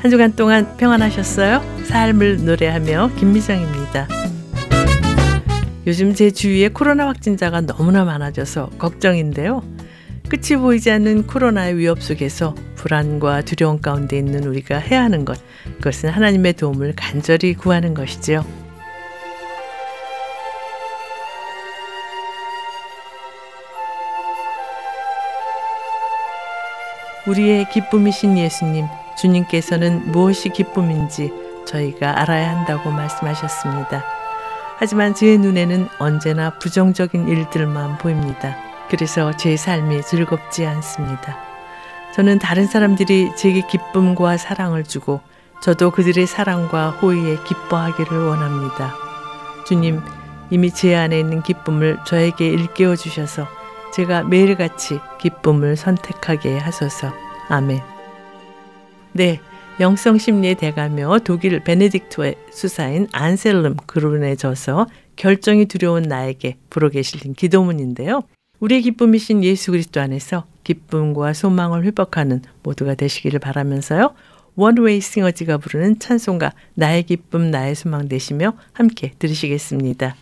한 주간 동안 평안하셨어요? 삶을 노래하며 김미정입니다. 요즘 제 주위에 코로나 확진자가 너무나 많아져서 걱정인데요. 끝이 보이지 않는 코로나의 위협 속에서 불안과 두려움 가운데 있는 우리가 해야 하는 것, 그것은 하나님의 도움을 간절히 구하는 것이지요. 우리의 기쁨이신 예수님, 주님께서는 무엇이 기쁨인지 저희가 알아야 한다고 말씀하셨습니다. 하지만 제 눈에는 언제나 부정적인 일들만 보입니다. 그래서 제 삶이 즐겁지 않습니다. 저는 다른 사람들이 제게 기쁨과 사랑을 주고 저도 그들의 사랑과 호의에 기뻐하기를 원합니다. 주님, 이미 제 안에 있는 기쁨을 저에게 일깨워 주셔서 제가 매일같이 기쁨을 선택하게 하소서. 아멘. 네. 영성 심리의 대가며 독일 베네딕토의 수사인 안셀름 그룬에 져서 결정이 두려운 나에게 부르게 실린 기도문인데요. 우리의 기쁨이신 예수 그리스도 안에서 기쁨과 소망을 회복하는 모두가 되시기를 바라면서요. 원웨이 싱어지가 부르는 찬송가 나의 기쁨 나의 소망 되시며 함께 들으시겠습니다.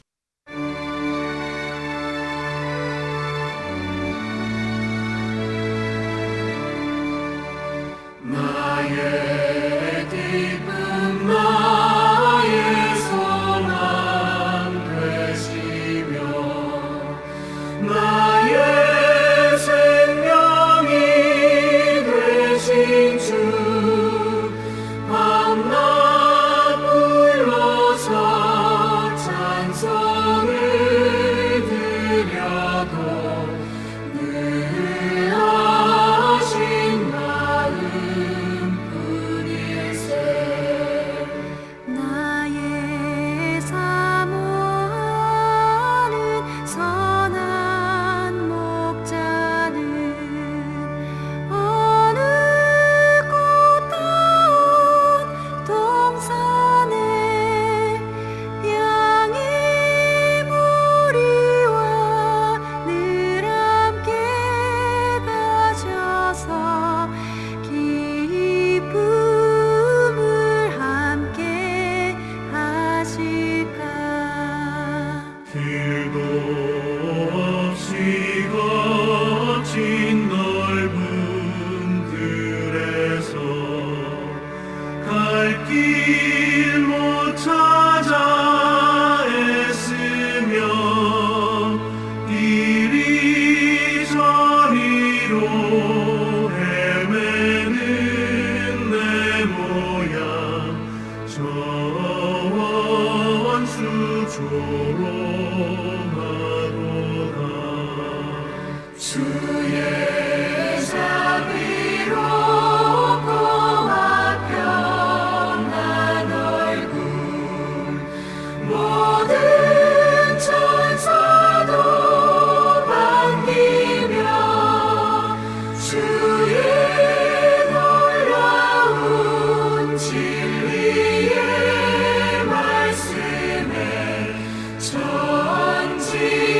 see.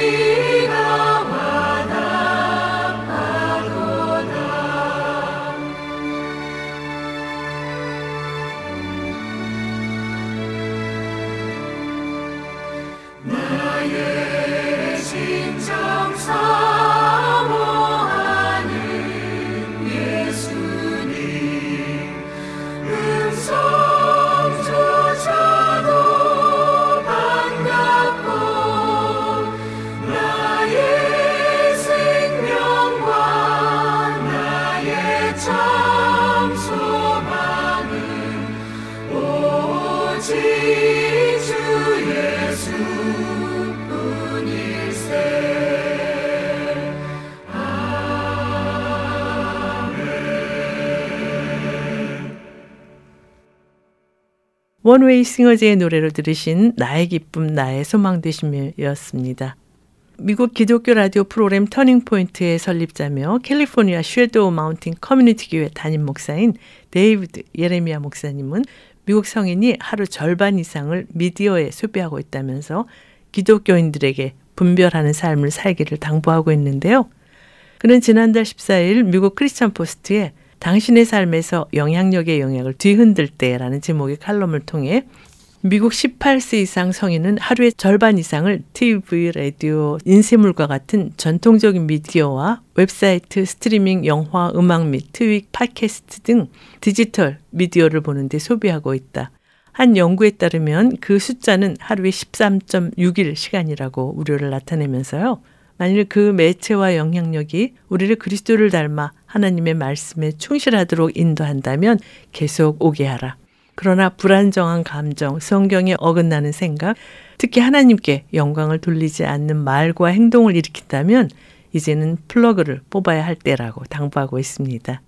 원웨이 싱어즈의 노래로 들으신 나의 기쁨 나의 소망 되심이었습니다. 미국 기독교 라디오 프로그램 터닝 포인트의 설립자며 캘리포니아 쉐도우 마운틴 커뮤니티 교회 담임 목사인 데이비드 예레미야 목사님은 미국 성인이 하루 절반 이상을 미디어에 소비하고 있다면서 기독교인들에게 분별하는 삶을 살기를 당부하고 있는데요. 그는 지난달 14일 미국 크리스천 포스트에 당신의 삶에서 영향력의 영향을 뒤흔들 때라는 제목의 칼럼을 통해 미국 18세 이상 성인은 하루의 절반 이상을 TV, 라디오, 인쇄물과 같은 전통적인 미디어와 웹사이트, 스트리밍, 영화, 음악 및 트윗, 팟캐스트 등 디지털 미디어를 보는데 소비하고 있다. 한 연구에 따르면 그 숫자는 하루에 13.61시간이라고 우려를 나타내면서요. 만일 그 매체와 영향력이 우리를 그리스도를 닮아 하나님의 말씀에 충실하도록 인도한다면 계속 오게 하라. 그러나 불안정한 감정, 성경에 어긋나는 생각, 특히 하나님께 영광을 돌리지 않는 말과 행동을 일으킨다면 이제는 플러그를 뽑아야 할 때라고 당부하고 있습니다.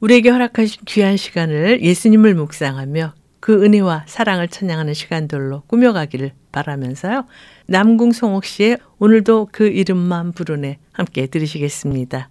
우리에게 허락하신 귀한 시간을 예수님을 묵상하며 그 은혜와 사랑을 찬양하는 시간들로 꾸며가기를 바라면서요. 남궁 송옥 씨의 오늘도 그 이름만 부르네 함께 들으시겠습니다.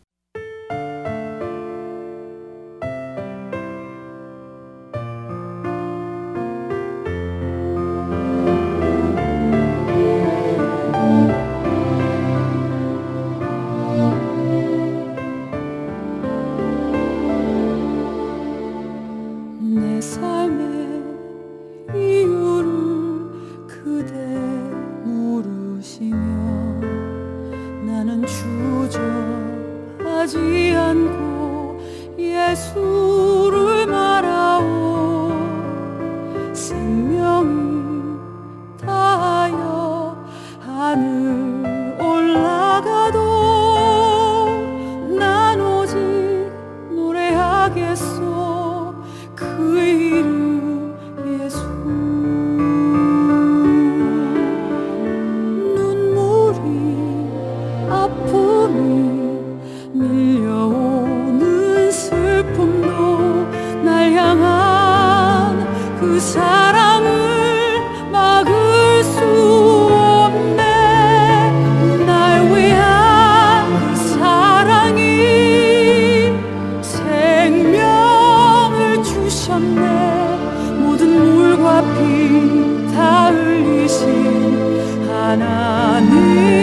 흘리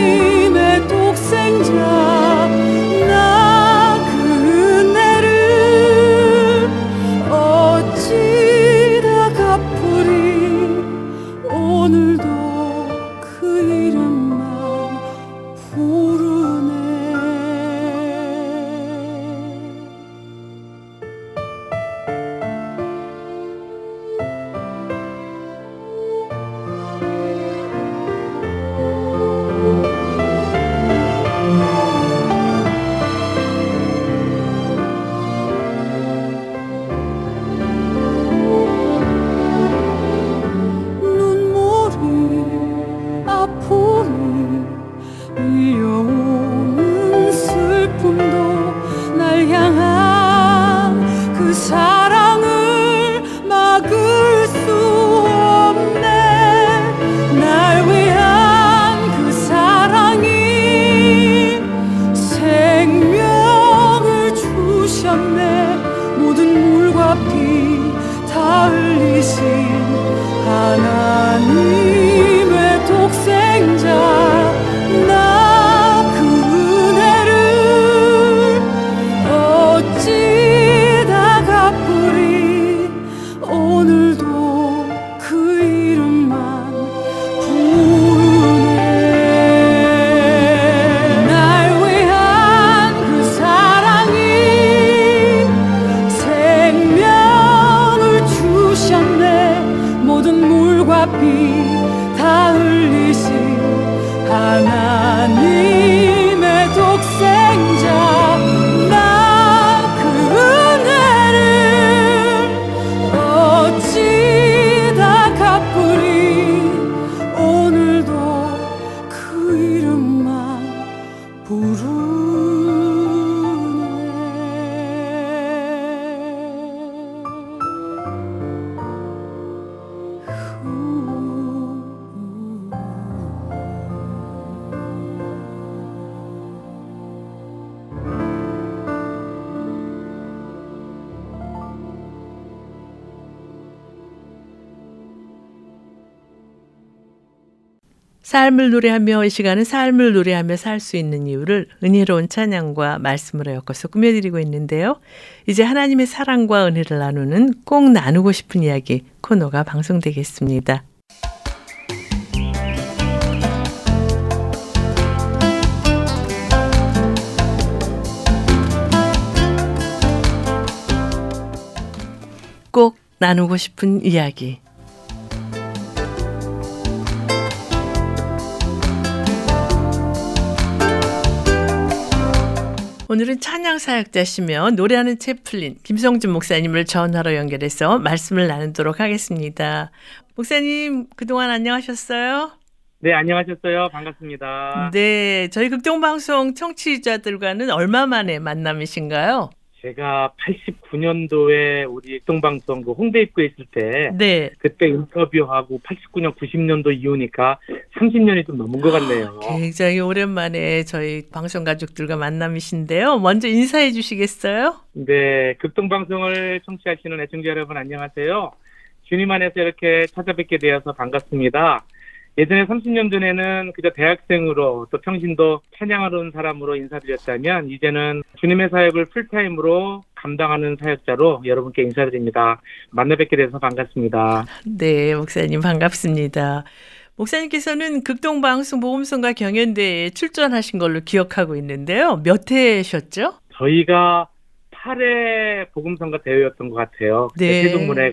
삶을 노래하며 이 시간은 삶을 노래하며 살 수 있는 이유를 은혜로운 찬양과 말씀으로 엮어서 꾸며드리고 있는데요. 이제 하나님의 사랑과 은혜를 나누는 꼭 나누고 싶은 이야기 코너가 방송되겠습니다. 꼭 나누고 싶은 이야기 오늘은 찬양 사역자시며 노래하는 채플린 김성준 목사님을 전화로 연결해서 말씀을 나누도록 하겠습니다. 목사님 그동안 안녕하셨어요? 네, 안녕하셨어요. 반갑습니다. 네, 저희 극동방송 청취자들과는 얼마 만에 만남이신가요? 제가 89년도에 우리 동방송 그 홍대 입구에 있을 때 네. 그때 인터뷰하고 89년 90년도 이후니까 30년이 좀 넘은 것 같네요. 굉장히 오랜만에 저희 방송 가족들과 만남이신데요. 먼저 인사해 주시겠어요? 네, 극동방송을 청취하시는 애청자 여러분 안녕하세요. 주님 안에서 이렇게 찾아뵙게 되어서 반갑습니다. 예전에 30년 전에는 그저 대학생으로 또 평신도 찬양하러 온 사람으로 인사드렸다면 이제는 주님의 사역을 풀타임으로 감당하는 사역자로 여러분께 인사드립니다. 만나 뵙게 돼서 반갑습니다. 네, 목사님 반갑습니다. 목사님께서는 극동방송 복음성가 경연대회에 출전하신 걸로 기억하고 있는데요. 몇 회셨죠? 저희가 8회 복음성가 대회였던 것 같아요. 네. 세종문화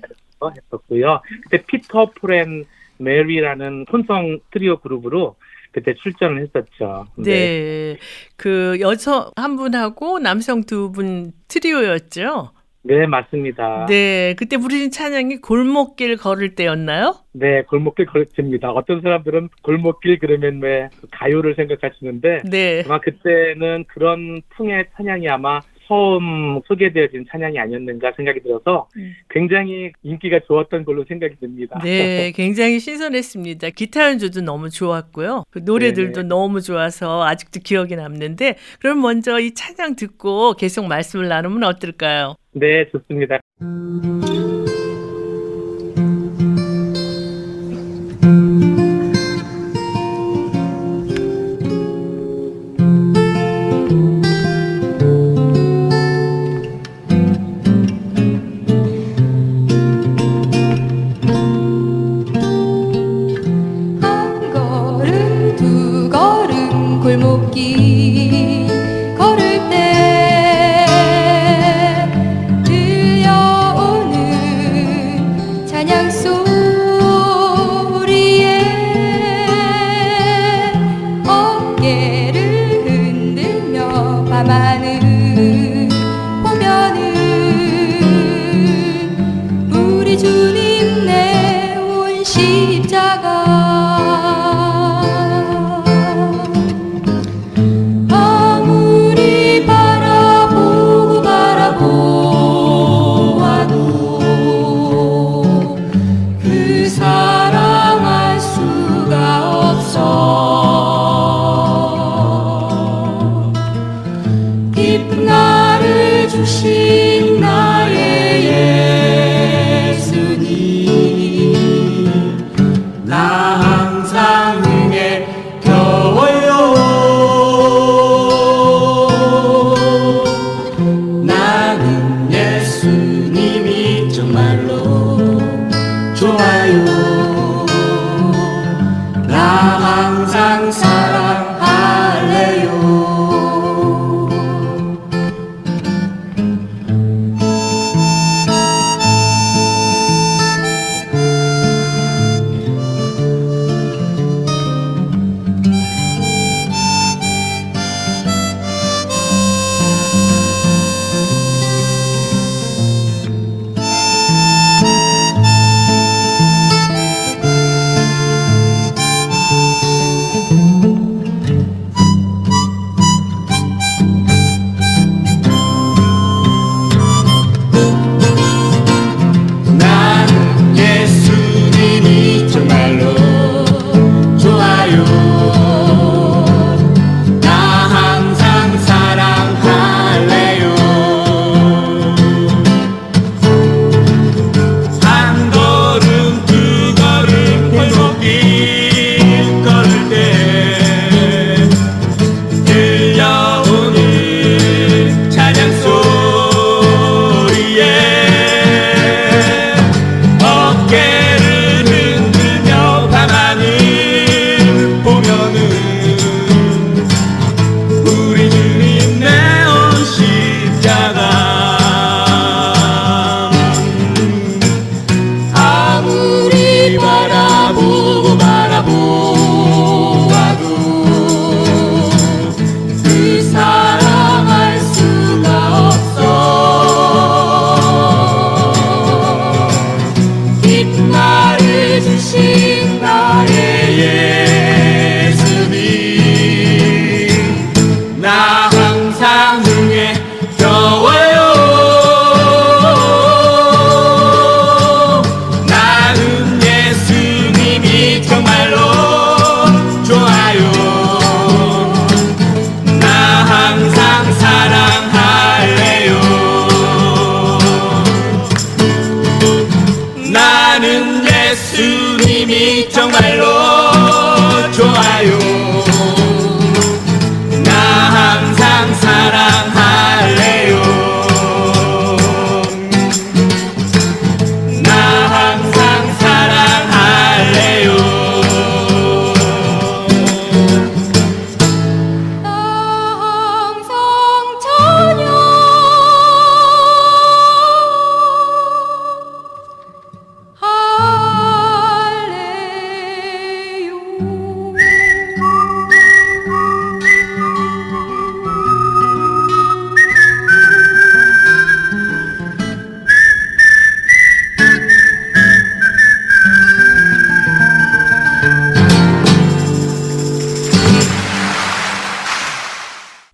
했었고요. 그때 피터 프렌 메리라는 혼성 트리오 그룹으로 그때 출전을 했었죠. 네. 네. 그 여성 한 분하고 남성 두 분 트리오였죠? 네, 맞습니다. 네, 그때 부르신 찬양이 골목길 걸을 때였나요? 네, 골목길 걸을 때입니다. 어떤 사람들은 골목길 그러면 왜 가요를 생각하시는데, 네. 아마 그때는 그런 풍의 찬양이 아마 처음 소개되어진 찬양이 아니었는가 생각이 들어서 음. 굉장히 인기가 좋았던 걸로 생각이 듭니다. 네, 굉장히 신선했습니다. 기타 연주도 너무 좋았고요. 그 노래들도 네네. 너무 좋아서 아직도 기억이 남는데 그럼 먼저 이 찬양 듣고 계속 말씀을 나누면 어떨까요? 네, 좋습니다.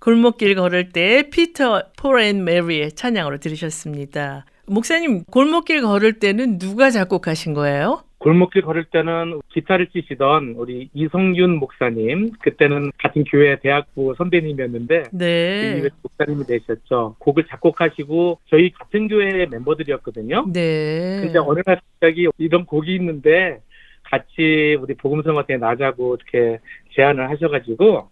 골목길 걸을 때 피터 폴앤 메리의 찬양으로 들으셨습니다. 목사님, 골목길 걸을 때는 누가 작곡하신 거예요? 골목길 걸을 때는 기타를 치시던 우리 이성윤 목사님, 그때는 같은 교회 대학부 선배님이었는데 네. 이 목사님이 되셨죠. 곡을 작곡하시고 저희 같은 교회 멤버들이었거든요. 네. 근데 어느 날 갑자기 이런 곡이 있는데 같이 우리 복음성화에 나자고 이렇게 제안을 하셔가지고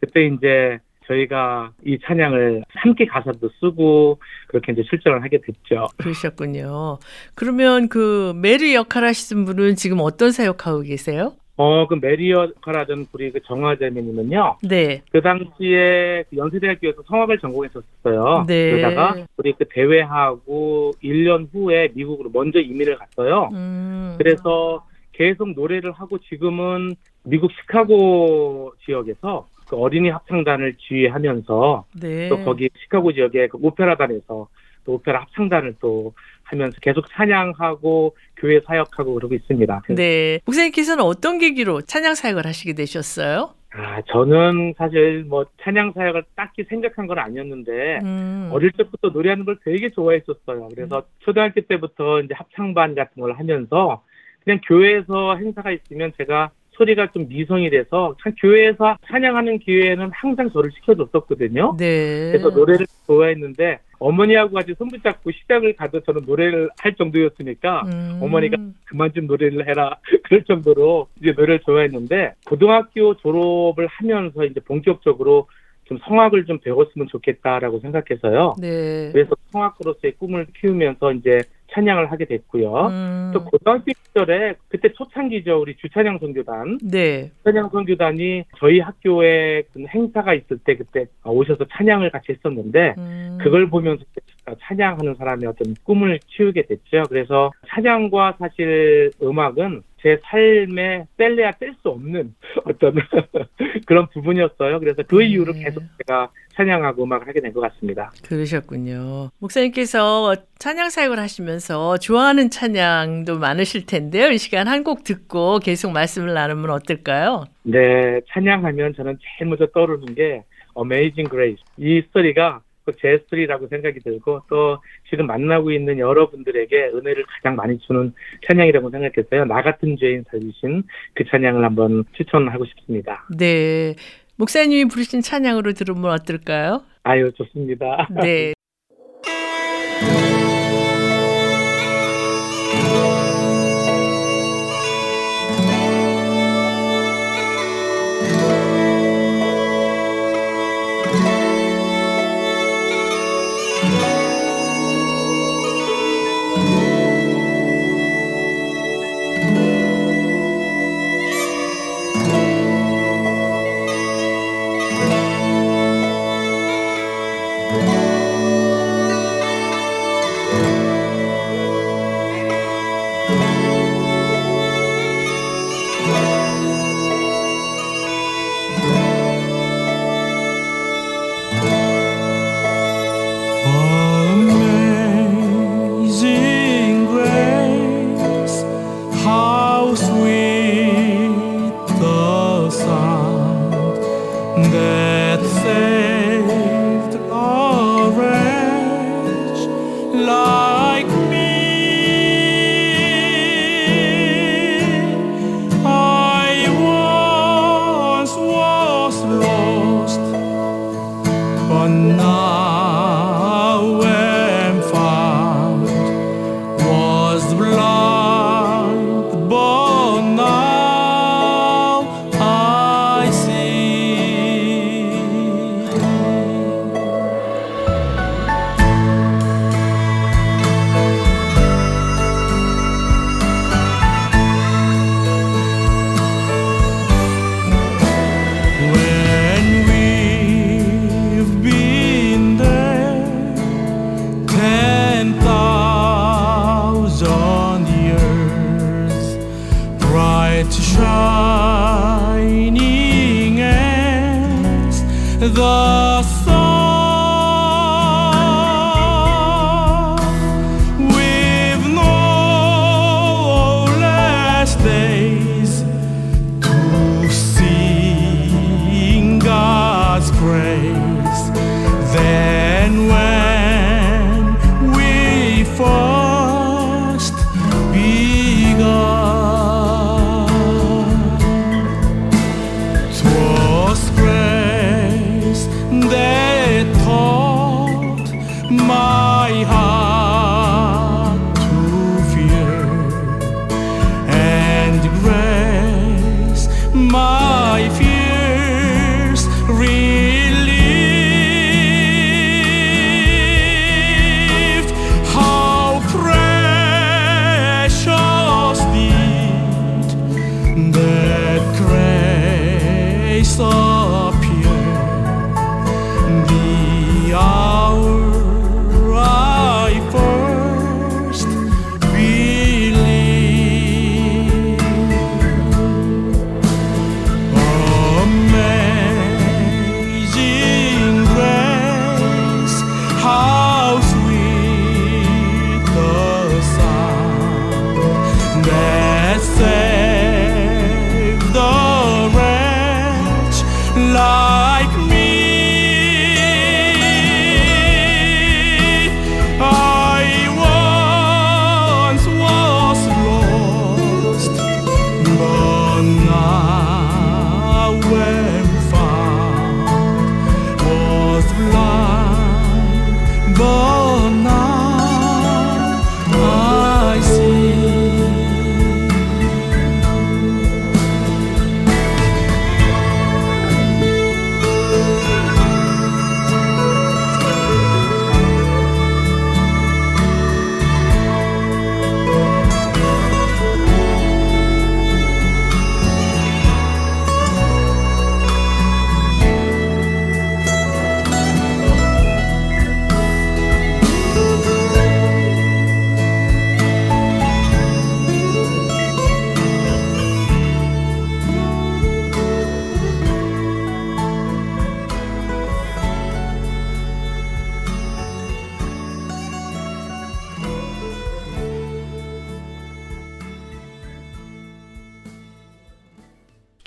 그때 이제 저희가 이 찬양을 함께 가사도 쓰고 그렇게 이제 출전을 하게 됐죠. 그러셨군요. 그러면 그 메리 역할 하시는 분은 지금 어떤 사역하고 계세요? 어, 그 메리 역할하던 우리 그 정화자매님은요. 네. 그 당시에 그 연세대학교에서 성악을 전공했었어요. 네. 그러다가 우리 그 대회하고 1년 후에 미국으로 먼저 이민을 갔어요. 음. 그래서 계속 노래를 하고 지금은 미국 시카고 지역에서 그 어린이 합창단을 지휘하면서 네. 또 거기 시카고 지역의 그 오페라단에서 또 오페라 합창단을 또 하면서 계속 찬양하고 교회 사역하고 그러고 있습니다. 네. 목사님께서는 어떤 계기로 찬양 사역을 하시게 되셨어요? 아, 저는 사실 뭐 찬양 사역을 딱히 생각한 건 아니었는데 음. 어릴 때부터 노래하는 걸 되게 좋아했었어요. 그래서 초등학교 때부터 이제 합창반 같은 걸 하면서 그냥 교회에서 행사가 있으면 제가 소리가 좀 미성이 돼서 참 교회에서 찬양하는 기회에는 항상 저를 시켜줬었거든요. 네. 그래서 노래를 좋아했는데 어머니하고 같이 손붙잡고 시작을 가도 저는 노래를 할 정도였으니까 음. 어머니가 그만 좀 노래를 해라 그럴 정도로 이제 노래를 좋아했는데 고등학교 졸업을 하면서 이제 본격적으로 좀 성악을 좀 배웠으면 좋겠다라고 생각해서요. 네. 그래서 성악으로서의 꿈을 키우면서 이제 찬양을 하게 됐고요. 음. 또 고등학교 시절에 그때 초창기죠 우리 주찬양 선교단 네. 찬양 선교단이 저희 학교에 그 행사가 있을 때 그때 오셔서 찬양을 같이 했었는데 음. 그걸 보면서 찬양하는 사람의 어떤 꿈을 키우게 됐죠. 그래서 찬양과 사실 음악은 제 삶에 뗄래야 뗄 수 없는 어떤 그런 부분이었어요. 그래서 그 네. 이후로 계속 제가 찬양하고 음악을 하게 된 것 같습니다. 그러셨군요. 목사님께서 찬양 사역을 하시면서 좋아하는 찬양도 많으실 텐데요. 이 시간 한 곡 듣고 계속 말씀을 나누면 어떨까요? 네, 찬양하면 저는 제일 먼저 떠오르는 게 Amazing Grace. 이 스토리가 그 제 스토리라고 생각이 들고 또 지금 만나고 있는 여러분들에게 은혜를 가장 많이 주는 찬양이라고 생각했어요. 나 같은 죄인 살리신 그 찬양을 한번 추천하고 싶습니다. 네. 목사님이 부르신 찬양으로 들으면 어떨까요? 아유, 좋습니다. 네.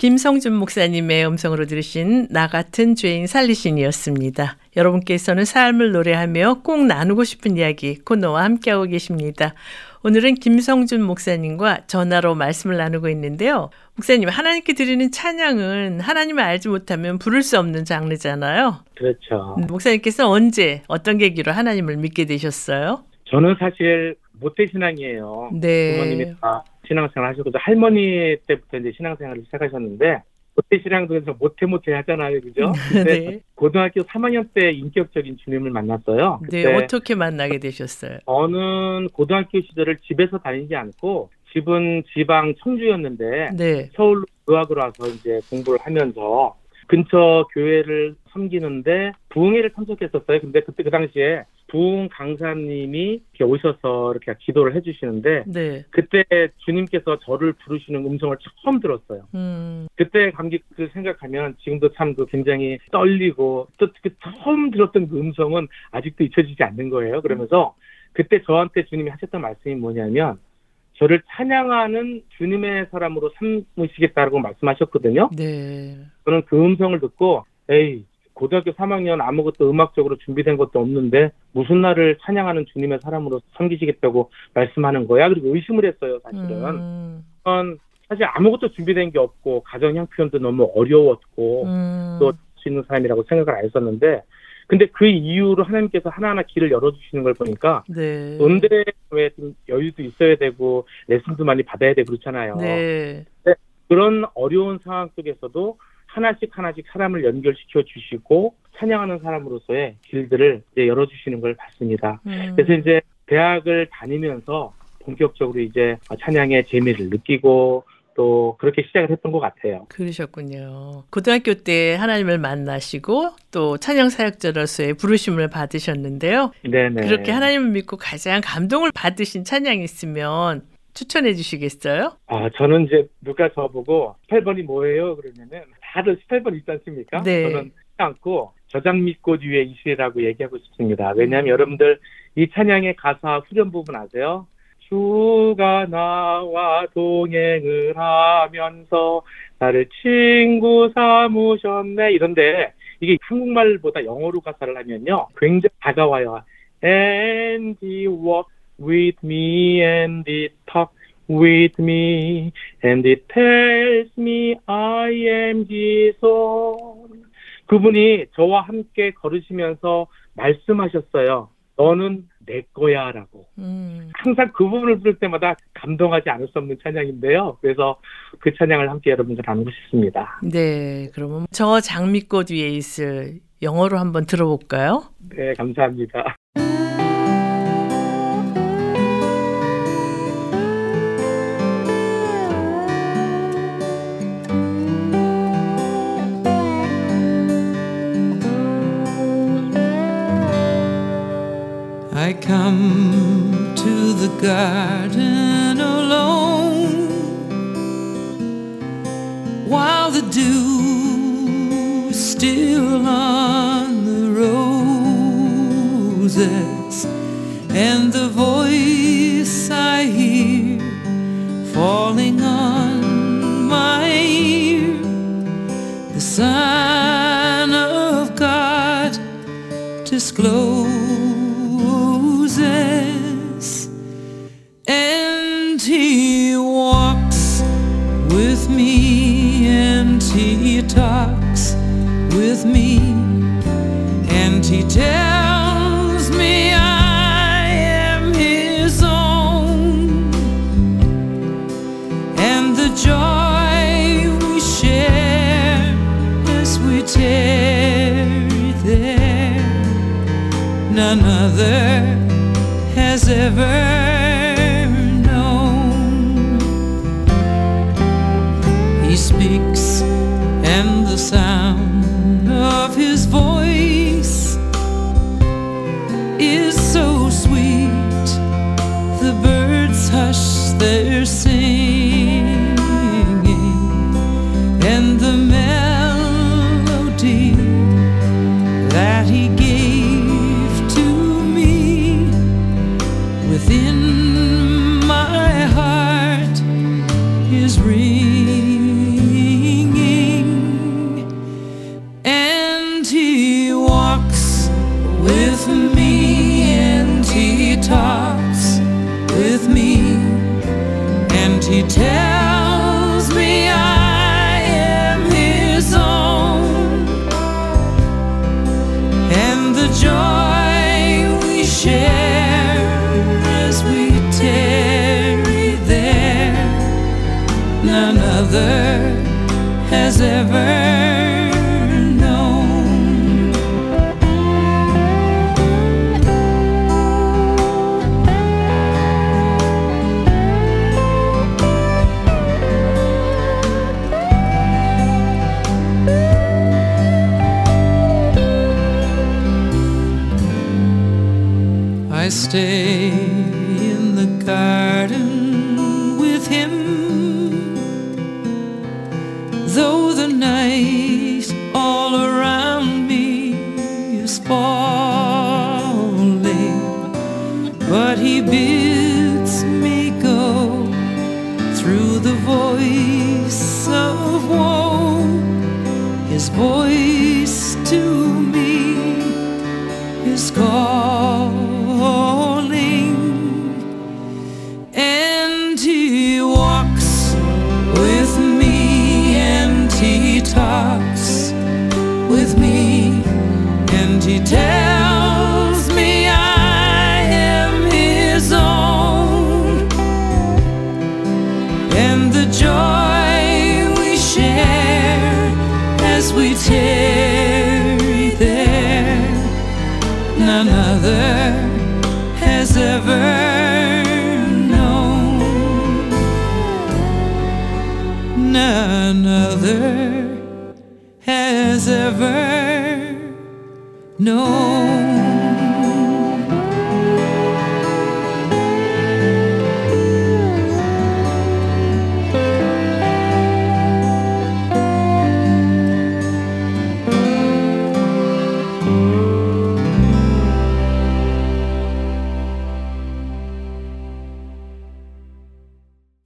김성준 목사님의 음성으로 들으신 나 같은 죄인 살리신이었습니다. 여러분께서는 삶을 노래하며 꼭 나누고 싶은 이야기 코너와 함께하고 계십니다. 오늘은 김성준 목사님과 전화로 말씀을 나누고 있는데요. 목사님, 하나님께 드리는 찬양은 하나님을 알지 못하면 부를 수 없는 장르잖아요. 그렇죠. 목사님께서 언제 어떤 계기로 하나님을 믿게 되셨어요? 저는 사실 모태신앙이에요. 네. 부모님이 다 신앙생활 하셨고 할머니 때부터 이제 신앙생활을 시작하셨는데 모태신앙도 그래서 모태 모태 하잖아요, 그죠? 근데 네. 고등학교 3학년 때 인격적인 주님을 만났어요. 네, 그때 어떻게 만나게 되셨어요? 저는 고등학교 시절을 집에서 다니지 않고 집은 지방 청주였는데 네. 서울로 유학을 와서 이제 공부를 하면서 근처 교회를 섬기는데 부흥회를 참석했었어요. 근데 그때 그 당시에 부흥 강사님이 이렇게 오셔서 이렇게 기도를 해주시는데 네. 그때 주님께서 저를 부르시는 음성을 처음 들었어요. 음, 그때 감격을 생각하면 지금도 참 그 굉장히 떨리고 또 그 처음 들었던 그 음성은 아직도 잊혀지지 않는 거예요. 그러면서 그때 저한테 주님이 하셨던 말씀이 뭐냐면 저를 찬양하는 주님의 사람으로 삼으시겠다고 말씀하셨거든요. 네. 저는 그 음성을 듣고 에이 고등학교 3학년 아무것도 음악적으로 준비된 것도 없는데 무슨 나를 찬양하는 주님의 사람으로 섬기시겠다고 말씀하는 거야? 그리고 의심을 했어요, 사실은. 음, 전 사실 아무것도 준비된 게 없고 가정 형편도 너무 어려웠고 음, 또할수 있는 사람이라고 생각을 안 했었는데 근데 그 이후로 하나님께서 하나하나 길을 열어주시는 걸 보니까 네. 은대 왜좀 여유도 있어야 되고 레슨도 많이 받아야 되고 그렇잖아요. 네. 그런 어려운 상황 속에서도 하나씩 하나씩 사람을 연결시켜 주시고 찬양하는 사람으로서의 길들을 이제 열어주시는 걸 봤습니다. 음, 그래서 이제 대학을 다니면서 본격적으로 이제 찬양의 재미를 느끼고 또 그렇게 시작을 했던 것 같아요. 그러셨군요. 고등학교 때 하나님을 만나시고 또 찬양 사역자로서의 부르심을 받으셨는데요. 네네. 그렇게 하나님을 믿고 가장 감동을 받으신 찬양이 있으면 추천해 주시겠어요? 아, 저는 이제 누가 저보고 18번이 뭐예요? 그러면은 다들 18번 있지 않습니까? 네. 저는 않고 저장 밑꽃 위에 이시라고 얘기하고 싶습니다. 왜냐하면 음. 여러분들 이 찬양의 가사 후렴 부분 아세요? 주가 나와 동행을 하면서 나를 친구 삼으셨네 이런데 이게 한국말보다 영어로 가사를 하면요 굉장히 다가와요. And he walked with me and he talked with me and he tells me I am his own. 그분이 저와 함께 걸으시면서 말씀하셨어요. 너는 내 거야라고. 음, 항상 그 부분을 부를 때마다 감동하지 않을 수 없는 찬양인데요. 그래서 그 찬양을 함께 여러분들 나누고 싶습니다. 네. 그러면 저 장미꽃 위에 있을 영어로 한번 들어볼까요? 네, 감사합니다. Come to the garden alone. While the dew is still on the roses and the voice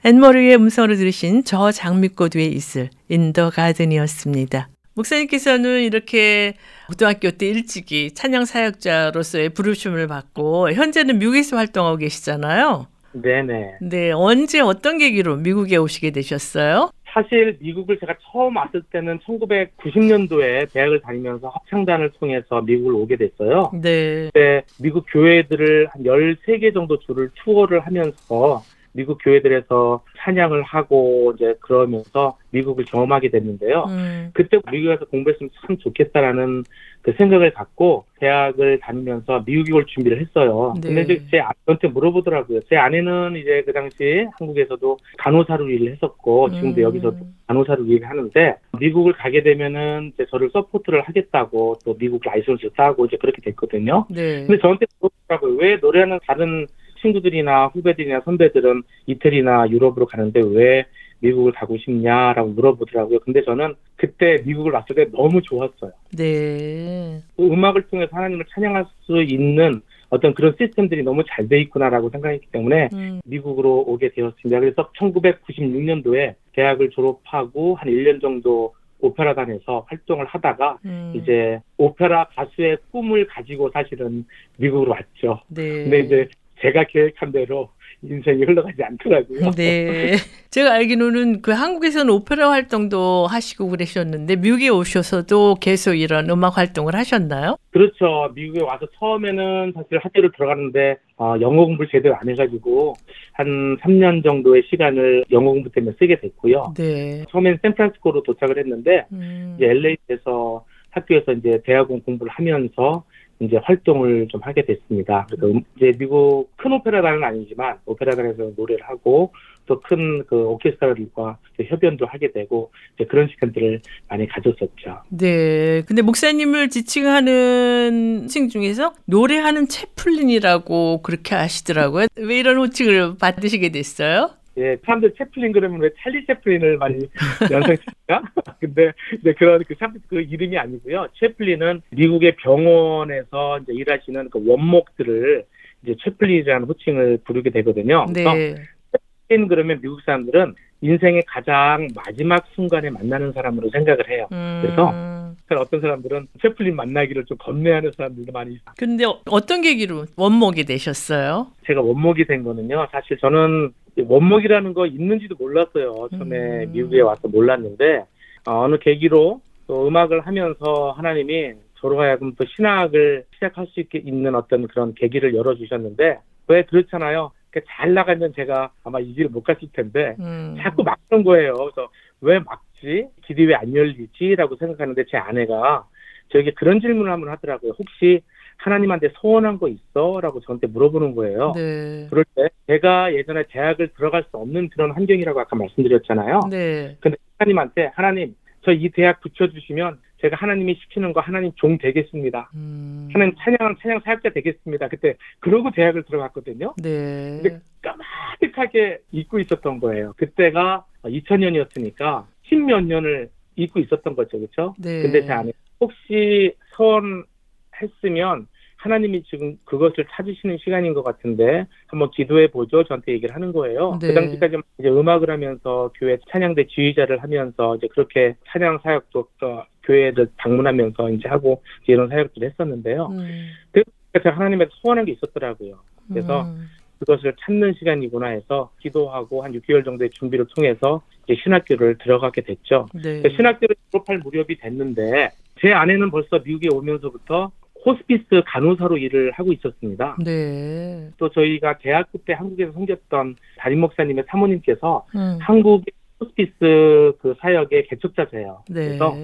앤머리의 음성으로 들으신 저 장미꽃 위에 있을 In the Garden이었습니다. 목사님께서는 이렇게 고등학교 때 일찍이 찬양 사역자로서의 부르심을 받고 현재는 미국에서 활동하고 계시잖아요. 네네. 네, 언제 어떤 계기로 미국에 오시게 되셨어요? 사실 미국을 제가 처음 왔을 때는 1990년도에 대학을 다니면서 합창단을 통해서 미국을 오게 됐어요. 네. 그때 미국 교회들을 한 13개 정도 주를 투어를 하면서 미국 교회들에서 찬양을 하고 이제 그러면서 미국을 경험하게 됐는데요. 음, 그때 미국에서 공부했으면 참 좋겠다라는 그 생각을 갖고 대학을 다니면서 미국에 올 준비를 했어요. 네. 근데 이제 제 아내한테 물어보더라고요. 제 아내는 이제 그 당시 한국에서도 간호사로 일을 했었고 지금도 음. 여기서 간호사로 일을 하는데 미국을 가게 되면은 이제 저를 support를 하겠다고 또 미국 라이선스 따고 이제 그렇게 됐거든요. 네. 근데 저한테 물어보더라고요. 왜 노래하는 다른 친구들이나 후배들이나 선배들은 이태리나 유럽으로 가는데 왜 미국을 가고 싶냐라고 물어보더라고요. 근데 저는 그때 미국을 왔을 때 너무 좋았어요. 네. 그 음악을 통해서 하나님을 찬양할 수 있는 어떤 그런 시스템들이 너무 잘 돼 있구나라고 생각했기 때문에 음, 미국으로 오게 되었습니다. 그래서 1996년도에 대학을 졸업하고 한 1년 정도 오페라단에서 활동을 하다가 음. 이제 오페라 가수의 꿈을 가지고 사실은 미국으로 왔죠. 네. 근데 이제 제가 계획한 대로 인생이 흘러가지 않더라고요. 네. 제가 알기로는 그 한국에서는 오페라 활동도 하시고 그러셨는데 미국에 오셔서도 계속 이런 음악 활동을 하셨나요? 그렇죠. 미국에 와서 처음에는 사실 학교를 들어가는데 어, 영어 공부를 제대로 안 해가지고 한 3년 정도의 시간을 영어 공부 때문에 쓰게 됐고요. 네. 처음엔 샌프란시스코로 도착을 했는데 음. 이제 LA에서 학교에서 이제 대학원 공부를 하면서 이제 활동을 좀 하게 됐습니다. 그래서 음- 이제 미국 큰 오페라단은 아니지만 오페라단에서 노래를 하고 또 큰 그 오케스트라들과 협연도 하게 되고 이제 그런 시간들을 많이 가졌었죠. 네. 근데 목사님을 지칭하는 호칭 중에서 노래하는 채플린이라고 그렇게 아시더라고요. 왜 이런 호칭을 받으시게 됐어요? 예, 사람들 채플린 그러면 왜 찰리 채플린을 많이 연상시킬까? 근데 이제 그런 그, 참- 그 이름이 아니고요. 채플린은 미국의 병원에서 이제 일하시는 그 원목들을 이제 채플린이라는 호칭을 부르게 되거든요. 그래서 네. 채플린 그러면 미국 사람들은 인생의 가장 마지막 순간에 만나는 사람으로 생각을 해요. 음. 그래서? 그래서 어떤 사람들은 채플린 만나기를 좀 겁내하는 사람들도 많이 있어요. 근데 어- 어떤 계기로 원목이 되셨어요? 제가 원목이 된 거는요. 사실 저는 원목이라는 거 있는지도 몰랐어요. 처음에 음. 미국에 와서 몰랐는데 어, 어느 계기로 또 음악을 하면서 하나님이 저로 하여금 또 신학을 시작할 수 있게 있는 어떤 그런 계기를 열어주셨는데 왜 그렇잖아요. 그러니까 잘 나가면 제가 아마 이 길을 못 갔을 텐데 음. 자꾸 막는 거예요. 그래서 왜 막지? 길이 왜 안 열리지? 라고 생각하는데 제 아내가 저에게 그런 질문을 한번 하더라고요. 혹시 하나님한테 소원한 거 있어? 라고 저한테 물어보는 거예요. 네. 그럴 때 제가 예전에 대학을 들어갈 수 없는 그런 환경이라고 아까 말씀드렸잖아요. 네. 근데 하나님한테 하나님 저 이 대학 붙여주시면 제가 하나님이 시키는 거 하나님 종 되겠습니다. 음. 하나님 찬양 찬양 사역자 되겠습니다. 그때 그러고 대학을 들어갔거든요. 네. 근데 까마득하게 잊고 있었던 거예요. 그때가 2000년이었으니까 십몇 년을 잊고 있었던 거죠, 그렇죠? 네. 근데 제 아내 혹시 소원 했으면 하나님이 지금 그것을 찾으시는 시간인 것 같은데 한번 기도해 보죠. 저한테 얘기를 하는 거예요. 네. 그 당시까지 이제 음악을 하면서 교회 찬양대 지휘자를 하면서 이제 그렇게 찬양 사역도 또 교회를 방문하면서 이제 하고 이제 이런 사역들을 했었는데요. 음. 제가 하나님한테 소원한 게 있었더라고요. 그래서 음. 그것을 찾는 시간이구나 해서 기도하고 한 6개월 정도의 준비를 통해서 이제 신학교를 들어가게 됐죠. 네. 그 신학교를 졸업할 무렵이 됐는데 제 아내는 벌써 미국에 오면서부터 호스피스 간호사로 일을 하고 있었습니다. 네. 또 저희가 대학교 때 한국에서 섬겼던 담임 목사님의 사모님께서 음. 한국의 호스피스 그 사역의 개척자세요. 네. 그래서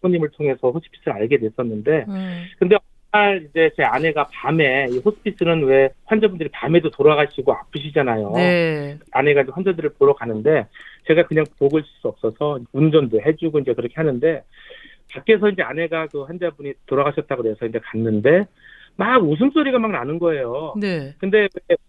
사모님을 통해서 호스피스를 알게 됐었는데 음. 근데 날 이제 제 아내가 밤에 이 호스피스는 왜 환자분들이 밤에도 돌아가시고 아프시잖아요. 네. 아내가 이제 환자들을 보러 가는데 제가 그냥 보고 있을 수 없어서 운전도 해주고 이제 그렇게 하는데 밖에서 이제 아내가 그 환자분이 돌아가셨다고 그래서 이제 갔는데 막 웃음소리가 막 나는 거예요. 네. 근데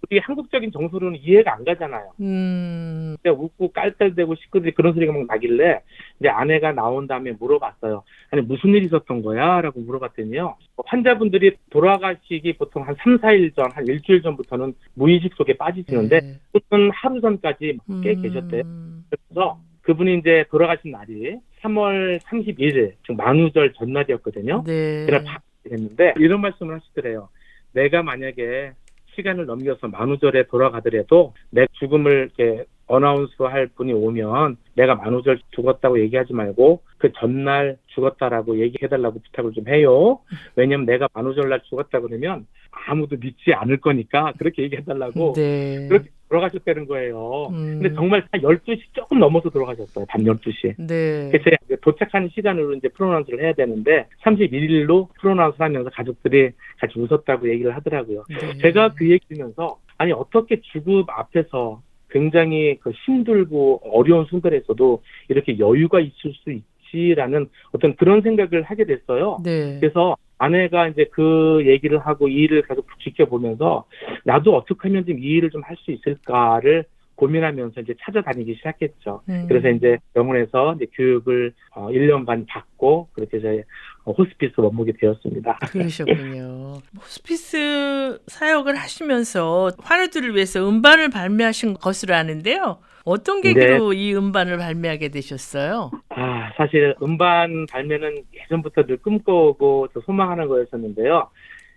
우리 한국적인 정서로는 이해가 안 가잖아요. 음. 근데 웃고 깔깔대고 식구들이 그런 소리가 막 나길래 이제 아내가 나온 다음에 물어봤어요. 아니 무슨 일 있었던 거야? 라고 물어봤더니요. 환자분들이 돌아가시기 보통 한 3, 4일 전, 한 일주일 전부터는 무의식 속에 빠지시는데 네. 보통 하루 전까지 꽤 음. 계셨대요. 그래서 그분이 이제 돌아가신 날이 3월 31일, 즉 만우절 전날이었거든요. 네. 그날 밤에 됐는데 이런 말씀을 하시더래요. 내가 만약에 시간을 넘겨서 만우절에 돌아가더라도 내 죽음을 이렇게 어나운스할 분이 오면 내가 만우절 죽었다고 얘기하지 말고 그 전날 죽었다라고 얘기해달라고 부탁을 좀 해요. 왜냐면 내가 만우절 날 죽었다 그러면 아무도 믿지 않을 거니까 그렇게 얘기해달라고 네. 그렇게 돌아가셨다는 거예요. 음. 근데 정말 한 12시 조금 넘어서 돌아가셨어요. 밤 12시. 네. 그래서 도착하는 시간으로 이제 프로나운스를 해야 되는데 31일로 프로나운스를 하면서 가족들이 같이 웃었다고 얘기를 하더라고요. 네. 제가 그 얘기 들으면서 아니 어떻게 죽음 앞에서 굉장히 그 힘들고 어려운 순간에서도 이렇게 여유가 있을 수 있지라는 어떤 그런 생각을 하게 됐어요. 네. 그래서 아내가 이제 그 얘기를 하고 이 일을 계속 지켜보면서 나도 어떻게 하면 좀 이 일을 좀 할 수 있을까를 고민하면서 이제 찾아다니기 시작했죠. 음. 그래서 이제 병원에서 이제 교육을 어, 1년 반 받고 그렇게 이제 어, 호스피스 원목이 되었습니다. 그러셨군요. 호스피스 사역을 하시면서 환우들을 위해서 음반을 발매하신 것으로 아는데요. 어떤 계기로 이 음반을 발매하게 되셨어요? 아, 사실 음반 발매는 예전부터 늘 꿈꿔오고 또 소망하는 거였었는데요.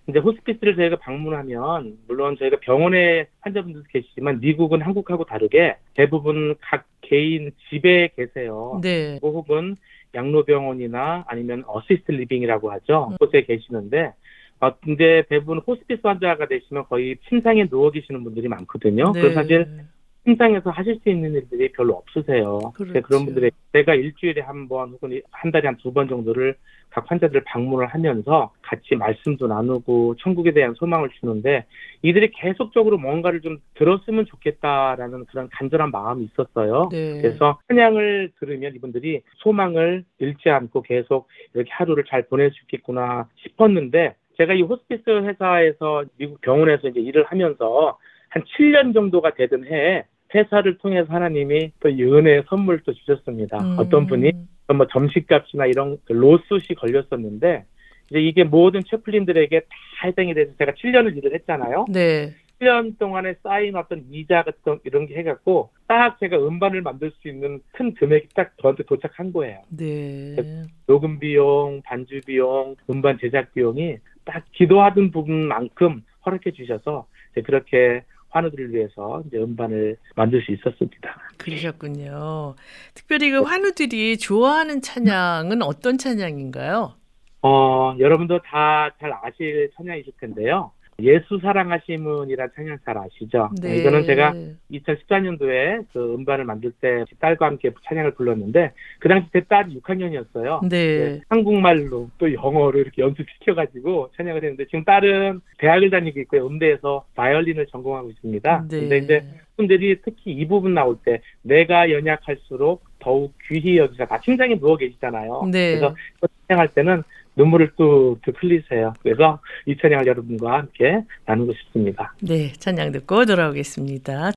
이제 호스피스를 저희가 방문하면 물론 저희가 병원에 환자분들도 계시지만 미국은 한국하고 다르게 대부분 각 개인 집에 계세요. 네. 혹은 양로병원이나 아니면 assisted living이라고 하죠. 음. 곳에 계시는데 어, 이제 대부분 호스피스 환자가 되시면 거의 침상에 누워 계시는 분들이 많거든요. 네. 그래서 사실 침상에서 하실 수 있는 일들이 별로 없으세요. 그렇죠. 그런 분들의 내가 일주일에 한 번 혹은 한 달에 한 두 번 정도를 각 환자들 방문을 하면서 같이 말씀도 나누고 천국에 대한 소망을 주는데 이들이 계속적으로 뭔가를 좀 들었으면 좋겠다라는 그런 간절한 마음이 있었어요. 네. 그래서 찬양을 들으면 이분들이 소망을 잃지 않고 계속 이렇게 하루를 잘 보낼 수 있겠구나 싶었는데 제가 이 호스피스 회사에서 미국 병원에서 이제 일을 하면서 한 7년 정도가 되던 해에 회사를 통해서 하나님이 또이 은혜의 선물도 주셨습니다. 음. 어떤 분이 뭐 점심값이나 이런 그 로스시 걸렸었는데 이제 이게 모든 채플린들에게 다 해당이 돼서 제가 7년을 일을 했잖아요. 네. 7년 동안에 쌓인 어떤 이자 같은 이런 게 해갖고 딱 제가 음반을 만들 수 있는 큰 금액이 딱 저한테 도착한 거예요. 네. 녹음 비용, 반주 비용, 음반 제작 비용이 딱 기도하던 부분만큼 허락해 주셔서 그렇게 환우들을 위해서 이제 음반을 만들 수 있었습니다. 그러셨군요. 특별히 그 환우들이 좋아하는 찬양은 어떤 찬양인가요? 어, 여러분도 다 잘 아실 찬양이실 텐데요. 예수 사랑하심은이란 찬양 잘 아시죠? 네. 이거는 제가 2014년도에 그 음반을 만들 때 딸과 함께 찬양을 불렀는데 그 당시 제 딸이 6학년이었어요. 네. 한국말로 또 영어로 이렇게 연습시켜가지고 찬양을 했는데 지금 딸은 대학을 다니고 있고요. 음대에서 바이올린을 전공하고 있습니다. 네. 근데 이제 분들이 특히 이 부분 나올 때 내가 연약할수록 더욱 귀히 여기서 다 심장에 누워 계시잖아요. 네. 그래서 그 찬양할 때는 눈물을 뚝뚝 흘리세요. 그래서 이 찬양을 여러분과 함께 나누고 싶습니다. 네, 찬양 듣고 돌아오겠습니다.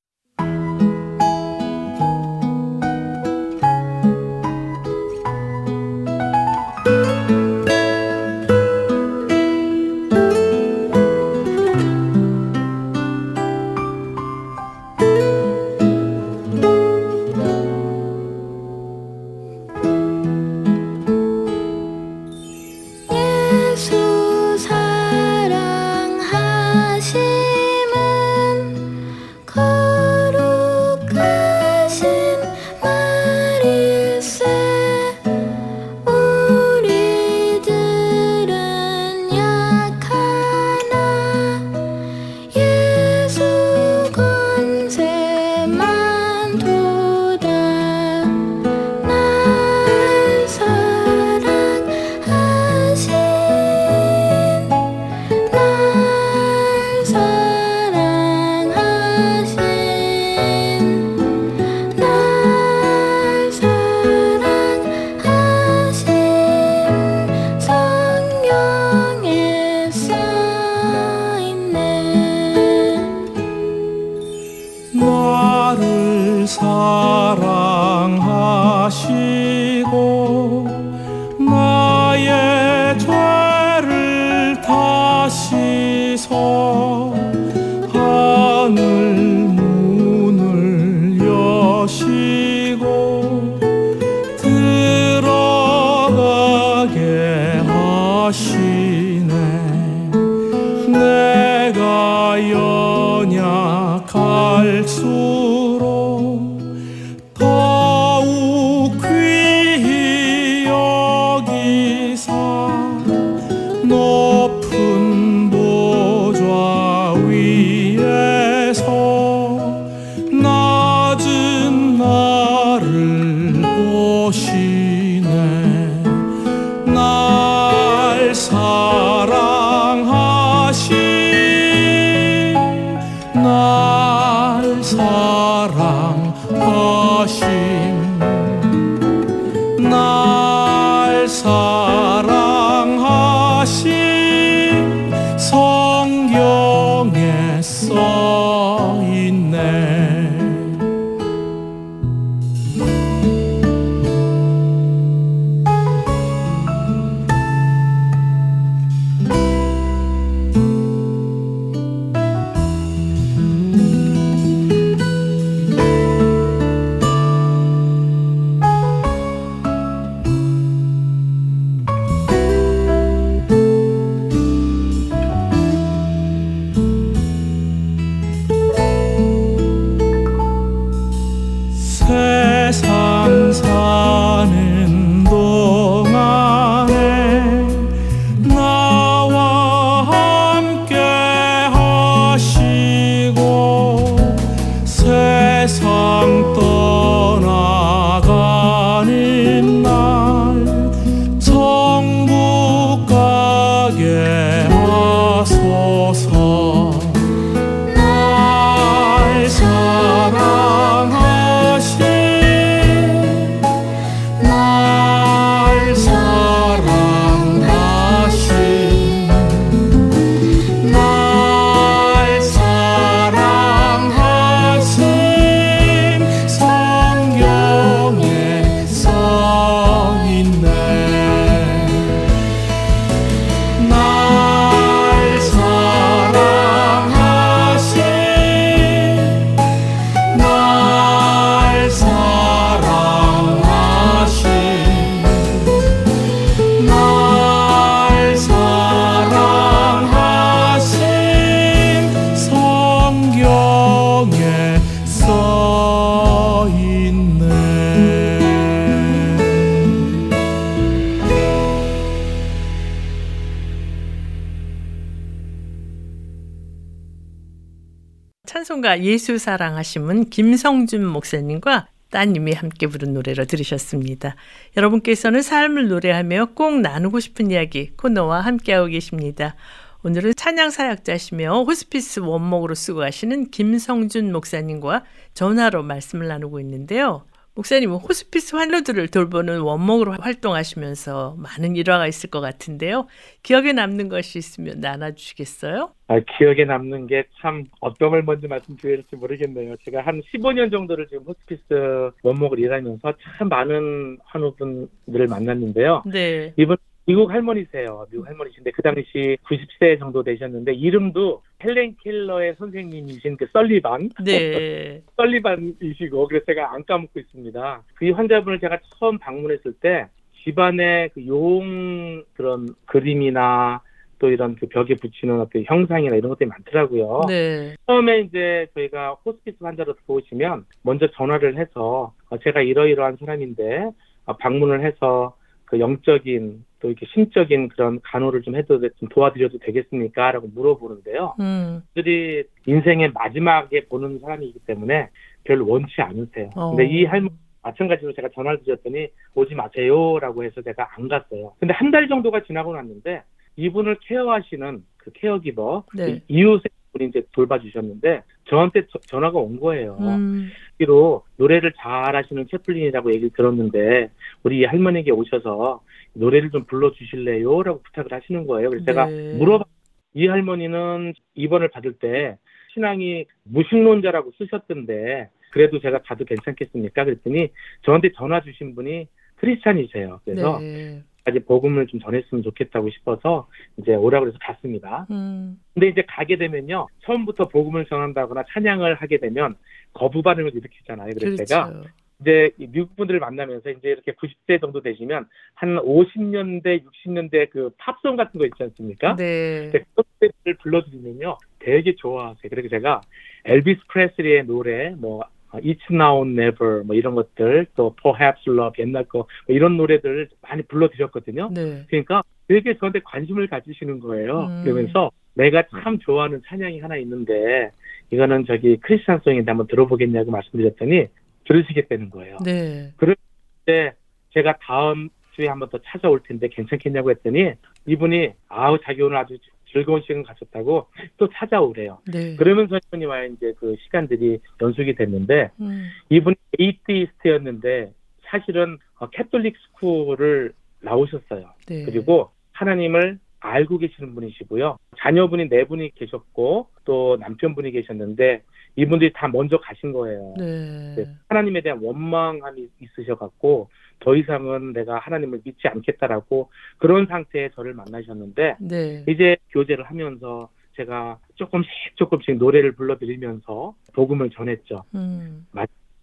예수 사랑하심은 김성준 목사님과 따님이 함께 부른 노래로 들으셨습니다. 여러분께서는 삶을 노래하며 꼭 나누고 싶은 이야기 코너와 함께하고 계십니다. 오늘은 찬양 사역자시며 호스피스 원목으로 쓰고 가시는 김성준 목사님과 전화로 말씀을 나누고 있는데요. 목사님은 호스피스 환우들을 돌보는 원목으로 활동하시면서 많은 일화가 있을 것 같은데요. 기억에 남는 것이 있으면 나눠주시겠어요? 아, 기억에 남는 게 참 어떤 걸 먼저 말씀드려야 될지 모르겠네요. 제가 한 15년 정도를 지금 호스피스 원목을 일하면서 참 많은 환우분들을 만났는데요. 네. 이분 미국 할머니세요. 미국 할머니신데 그 당시 90세 정도 되셨는데 이름도 헬렌 켈러의 선생님이신 그 썰리반. 네. 썰리반이시고 그래서 제가 안 까먹고 있습니다. 그 환자분을 제가 처음 방문했을 때 집안에 그용 그런 그림이나 또 이런 그 벽에 붙이는 어떤 형상이나 이런 것들이 많더라고요. 네. 처음에 이제 저희가 호스피스 환자로 들어오시면 먼저 전화를 해서 어, 제가 이러이러한 사람인데 어, 방문을 해서 그 영적인 또 이렇게 심적인 그런 간호를 좀 해도 돼- 좀 도와드려도 되겠습니까? 라고 물어보는데요. 음. 그들이 인생의 마지막에 보는 사람이기 때문에 별로 원치 않으세요. 어. 근데 이 할머니 마찬가지로 제가 전화를 드렸더니 오지 마세요라고 해서 제가 안 갔어요. 근데 한 달 정도가 지나고 났는데 이분을 케어하시는 그 케어기버 네. 이웃의 분이 이제 돌봐주셨는데 저한테 저- 전화가 온 거예요. 음. 로 노래를 잘하시는 채플린이라고 얘기를 들었는데 우리 이 할머니에게 오셔서 노래를 좀 불러주실래요?라고 부탁을 하시는 거예요. 그래서 제가 네. 물어봐. 이 할머니는 입원을 받을 때 신앙이 무신론자라고 쓰셨던데 그래도 제가 가도 괜찮겠습니까? 그랬더니 저한테 전화 주신 분이 크리스찬이세요. 그래서 네. 아직 복음을 좀 전했으면 좋겠다고 싶어서 이제 오라고 그래서 갔습니다. 음. 근데 이제 가게 되면요 처음부터 복음을 전한다거나 찬양을 하게 되면 거부 반응을 일으키잖아요. 그래서 그렇죠. 제가 이제 이 미국 분들을 만나면서 이제 이렇게 90대 정도 되시면 한 50년대, 60년대 그 팝송 같은 거 있지 않습니까? 네. 노래를 불러드리면요 되게 좋아하세요. 그래서 제가 엘비스 프레슬리의 노래 뭐 It's Now Never 뭐 이런 것들 또 Perhaps Love 옛날 거 뭐 이런 노래들 많이 불러드렸거든요. 네. 그러니까 되게 저한테 관심을 가지시는 거예요. 음. 그러면서 내가 참 좋아하는 찬양이 하나 있는데 이거는 저기 크리스찬 송인데 한번 들어보겠냐고 말씀드렸더니 들으시겠다는 거예요. 네. 그때 제가 다음 주에 한번 더 찾아올 텐데 괜찮겠냐고 했더니 이분이 아우 자기 오늘 아주 즐거운 시간 가졌다고 또 찾아오래요. 네. 그러면서 이분이와의 이제 그 시간들이 연속이 됐는데 음. 이분이 에이티스트였는데 사실은 어, 캐톨릭 스쿨을 나오셨어요. 네. 그리고 하나님을 알고 계시는 분이시고요. 자녀분이 네 분이 계셨고 또 남편분이 계셨는데 이분들이 다 먼저 가신 거예요. 네. 네, 하나님에 대한 원망함이 있으셔 갖고 더 이상은 내가 하나님을 믿지 않겠다라고 그런 상태에 저를 만나셨는데 네. 이제 교제를 하면서 제가 조금씩 조금씩 노래를 불러드리면서 복음을 전했죠. 음.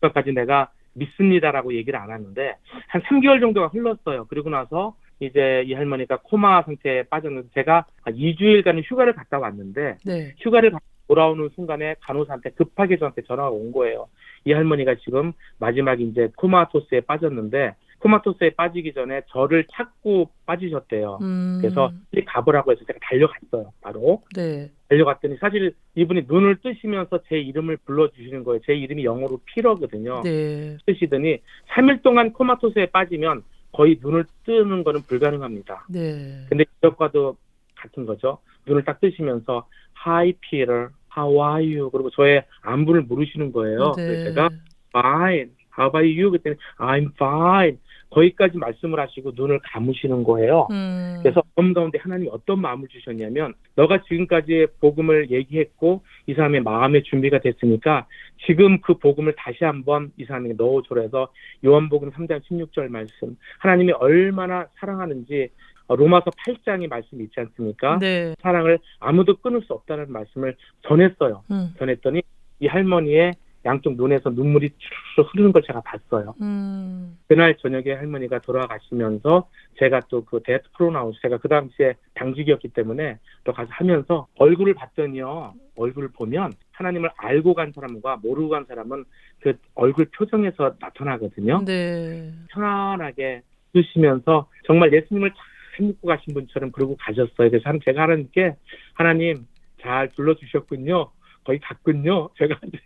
그까지 내가 믿습니다라고 얘기를 안 하는데 한 3개월 정도가 흘렀어요. 그리고 나서 이제 이 할머니가 코마 상태에 빠졌는데 제가 2주일간 휴가를 갔다 왔는데 네. 휴가를 돌아오는 순간에 간호사한테 급하게 저한테 전화가 온 거예요. 이 할머니가 지금 마지막 이제 코마토스에 빠졌는데 코마토스에 빠지기 전에 저를 찾고 빠지셨대요. 음. 그래서 빨리 가보라고 해서 제가 달려갔어요. 바로 네. 달려갔더니 사실 이분이 눈을 뜨시면서 제 이름을 불러주시는 거예요. 제 이름이 영어로 피러거든요. 네. 뜨시더니 3일 동안 코마토스에 빠지면 거의 눈을 뜨는 거는 불가능합니다. 네. 근데 이것과도 같은 거죠. 눈을 딱 뜨시면서 Hi Peter, How are you? 그리고 저의 안부를 물으시는 거예요. 네. 그래서 제가 Fine, How about you? 그때는 I'm fine. 거기까지 말씀을 하시고 눈을 감으시는 거예요. 음. 그래서 마음 가운데 하나님이 어떤 마음을 주셨냐면 너가 지금까지 복음을 얘기했고 이 사람의 마음의 준비가 됐으니까 지금 그 복음을 다시 한번 이 사람에게 넣어줘라 해서 요한복음 3장 16절 말씀 하나님이 얼마나 사랑하는지 어, 로마서 8장의 말씀이 있지 않습니까? 네. 사랑을 아무도 끊을 수 없다는 말씀을 전했어요. 음. 전했더니 이 할머니의 양쪽 눈에서 눈물이 쭉 흐르는 걸 제가 봤어요. 음. 그날 저녁에 할머니가 돌아가시면서 제가 또 그 death pronounce 제가 그 당시에 당직이었기 때문에 또 가서 하면서 얼굴을 봤더니요 얼굴을 보면 하나님을 알고 간 사람과 모르고 간 사람은 그 얼굴 표정에서 나타나거든요 네. 편안하게 웃으시면서 정말 예수님을 잘 믿고 가신 분처럼 그러고 가셨어요 그래서 한- 제가 하나님께 하나님 잘 불러주셨군요 거의 갔군요 제가 이제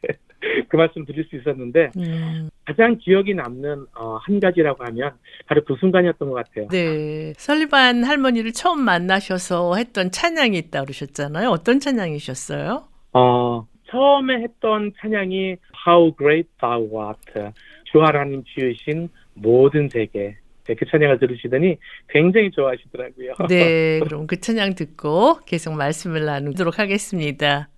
그 말씀 드릴 수 있었는데 음. 가장 기억이 남는 어, 한 가지라고 하면 바로 그 순간이었던 것 같아요. 네. 설리반 할머니를 처음 만나셔서 했던 찬양이 있다 그러셨잖아요. 어떤 찬양이셨어요? 어, 처음에 했던 찬양이 How Great Thou Art 주 하나님 지으신 모든 세계 네, 그 찬양을 들으시더니 굉장히 좋아하시더라고요. 네. 그럼 그 찬양 듣고 계속 말씀을 나누도록 하겠습니다.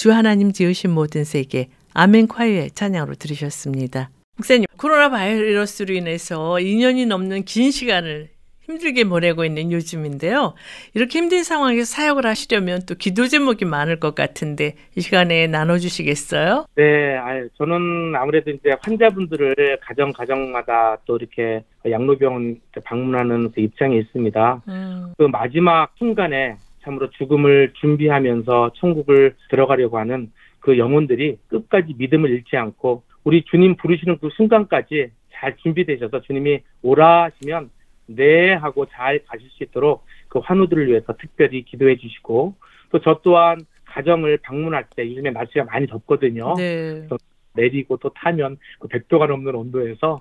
주 하나님 지으신 모든 세계 아멘 콰이의 찬양으로 들으셨습니다. 목사님, 코로나 바이러스로 인해서 2년이 넘는 긴 시간을 힘들게 보내고 있는 요즘인데요. 이렇게 힘든 상황에서 사역을 하시려면 또 기도 제목이 많을 것 같은데 이 시간에 나눠주시겠어요? 네, 저는 아무래도 이제 환자분들을 가정 가정마다 또 이렇게 양로병원 방문하는 그 입장에 있습니다. 음, 그 마지막 순간에 참으로 죽음을 준비하면서 천국을 들어가려고 하는 그 영혼들이 끝까지 믿음을 잃지 않고 우리 주님 부르시는 그 순간까지 잘 준비되셔서 주님이 오라 하시면 네 하고 잘 가실 수 있도록 그 환우들을 위해서 특별히 기도해 주시고 또 저 또한 가정을 방문할 때 요즘에 날씨가 많이 덥거든요. 네. 내리고 또 타면 그 100도가 넘는 온도에서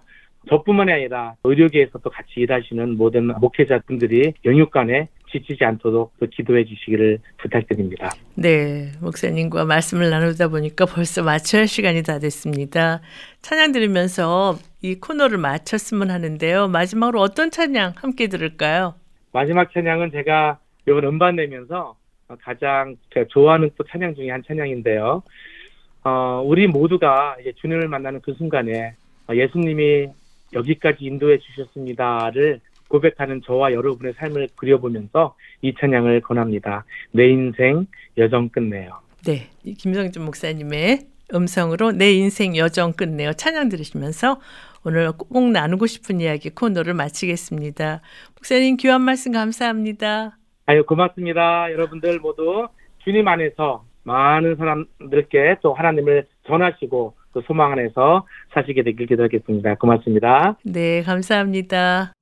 저뿐만이 아니라 의료계에서 또 같이 일하시는 모든 목회자분들이 영육간에 지치지 않도록 또 기도해 주시기를 부탁드립니다. 네, 목사님과 말씀을 나누다 보니까 벌써 마쳐야 할 시간이 다 됐습니다. 찬양 들으면서 이 코너를 마쳤으면 하는데요. 마지막으로 어떤 찬양 함께 들을까요? 마지막 찬양은 제가 이번 음반 내면서 가장 제가 좋아하는 또 찬양 중에 한 찬양인데요. 어, 우리 모두가 이제 주님을 만나는 그 순간에 어, 예수님이 여기까지 인도해 주셨습니다를 고백하는 저와 여러분의 삶을 그려보면서 이 찬양을 권합니다. 내 인생 여정 끝내요. 네, 이 김성준 목사님의 음성으로 내 인생 여정 끝내요. 찬양 들으시면서 오늘 꼭 나누고 싶은 이야기 코너를 마치겠습니다. 목사님 귀한 말씀 감사합니다. 아유 고맙습니다. 여러분들 모두 주님 안에서 많은 사람들께 또 하나님을 전하시고 또 소망 안에서 사시게 되길 기도하겠습니다. 고맙습니다. 네, 감사합니다.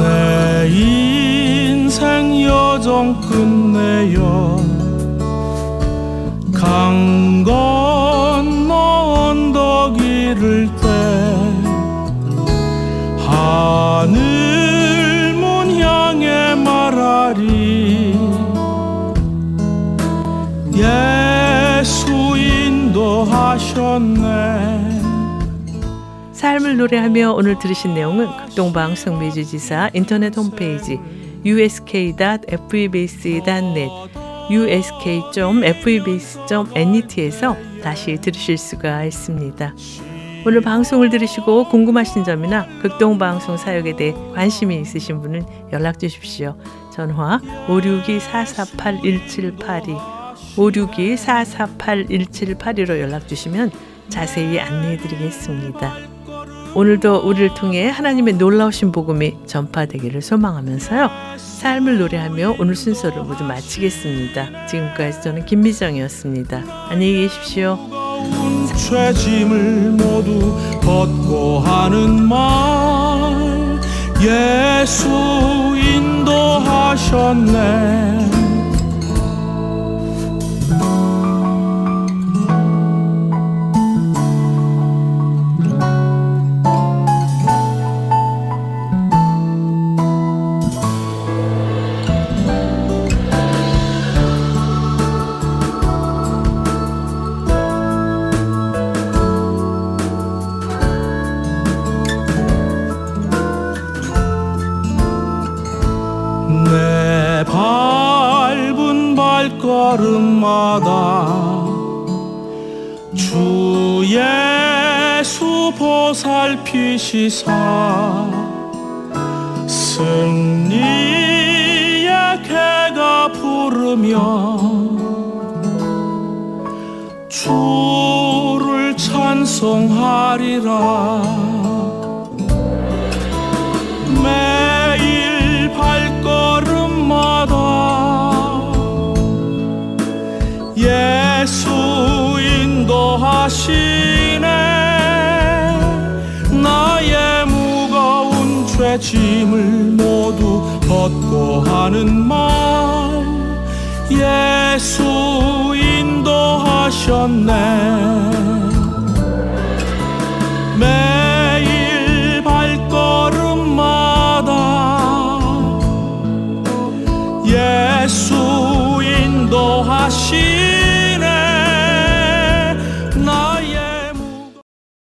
내 인생 여정 삶을 노래하며 오늘 들으신 내용은 극동방송 매주지사 인터넷 홈페이지 usk.febc.net usk.febc.net에서 다시 들으실 수가 있습니다. 오늘 방송을 들으시고 궁금하신 점이나 극동방송 사역에 대해 관심이 있으신 분은 연락 주십시오. 전화 562-448-1782 562-448-1782로 연락 주시면 자세히 안내해 드리겠습니다. 오늘도 우리를 통해 하나님의 놀라우신 복음이 전파되기를 소망하면서요. 삶을 노래하며 오늘 순서를 모두 마치겠습니다. 지금까지 저는 김미정이었습니다. 안녕히 계십시오. 죄짐을 모두 벗고 하는 말 예수 인도하셨네 걸음마다 주 예수 보살피시사 승리의 개가 부르며 주를 찬송하리라 짐을 모두 벗고 하는 말. 예수 인도하셨네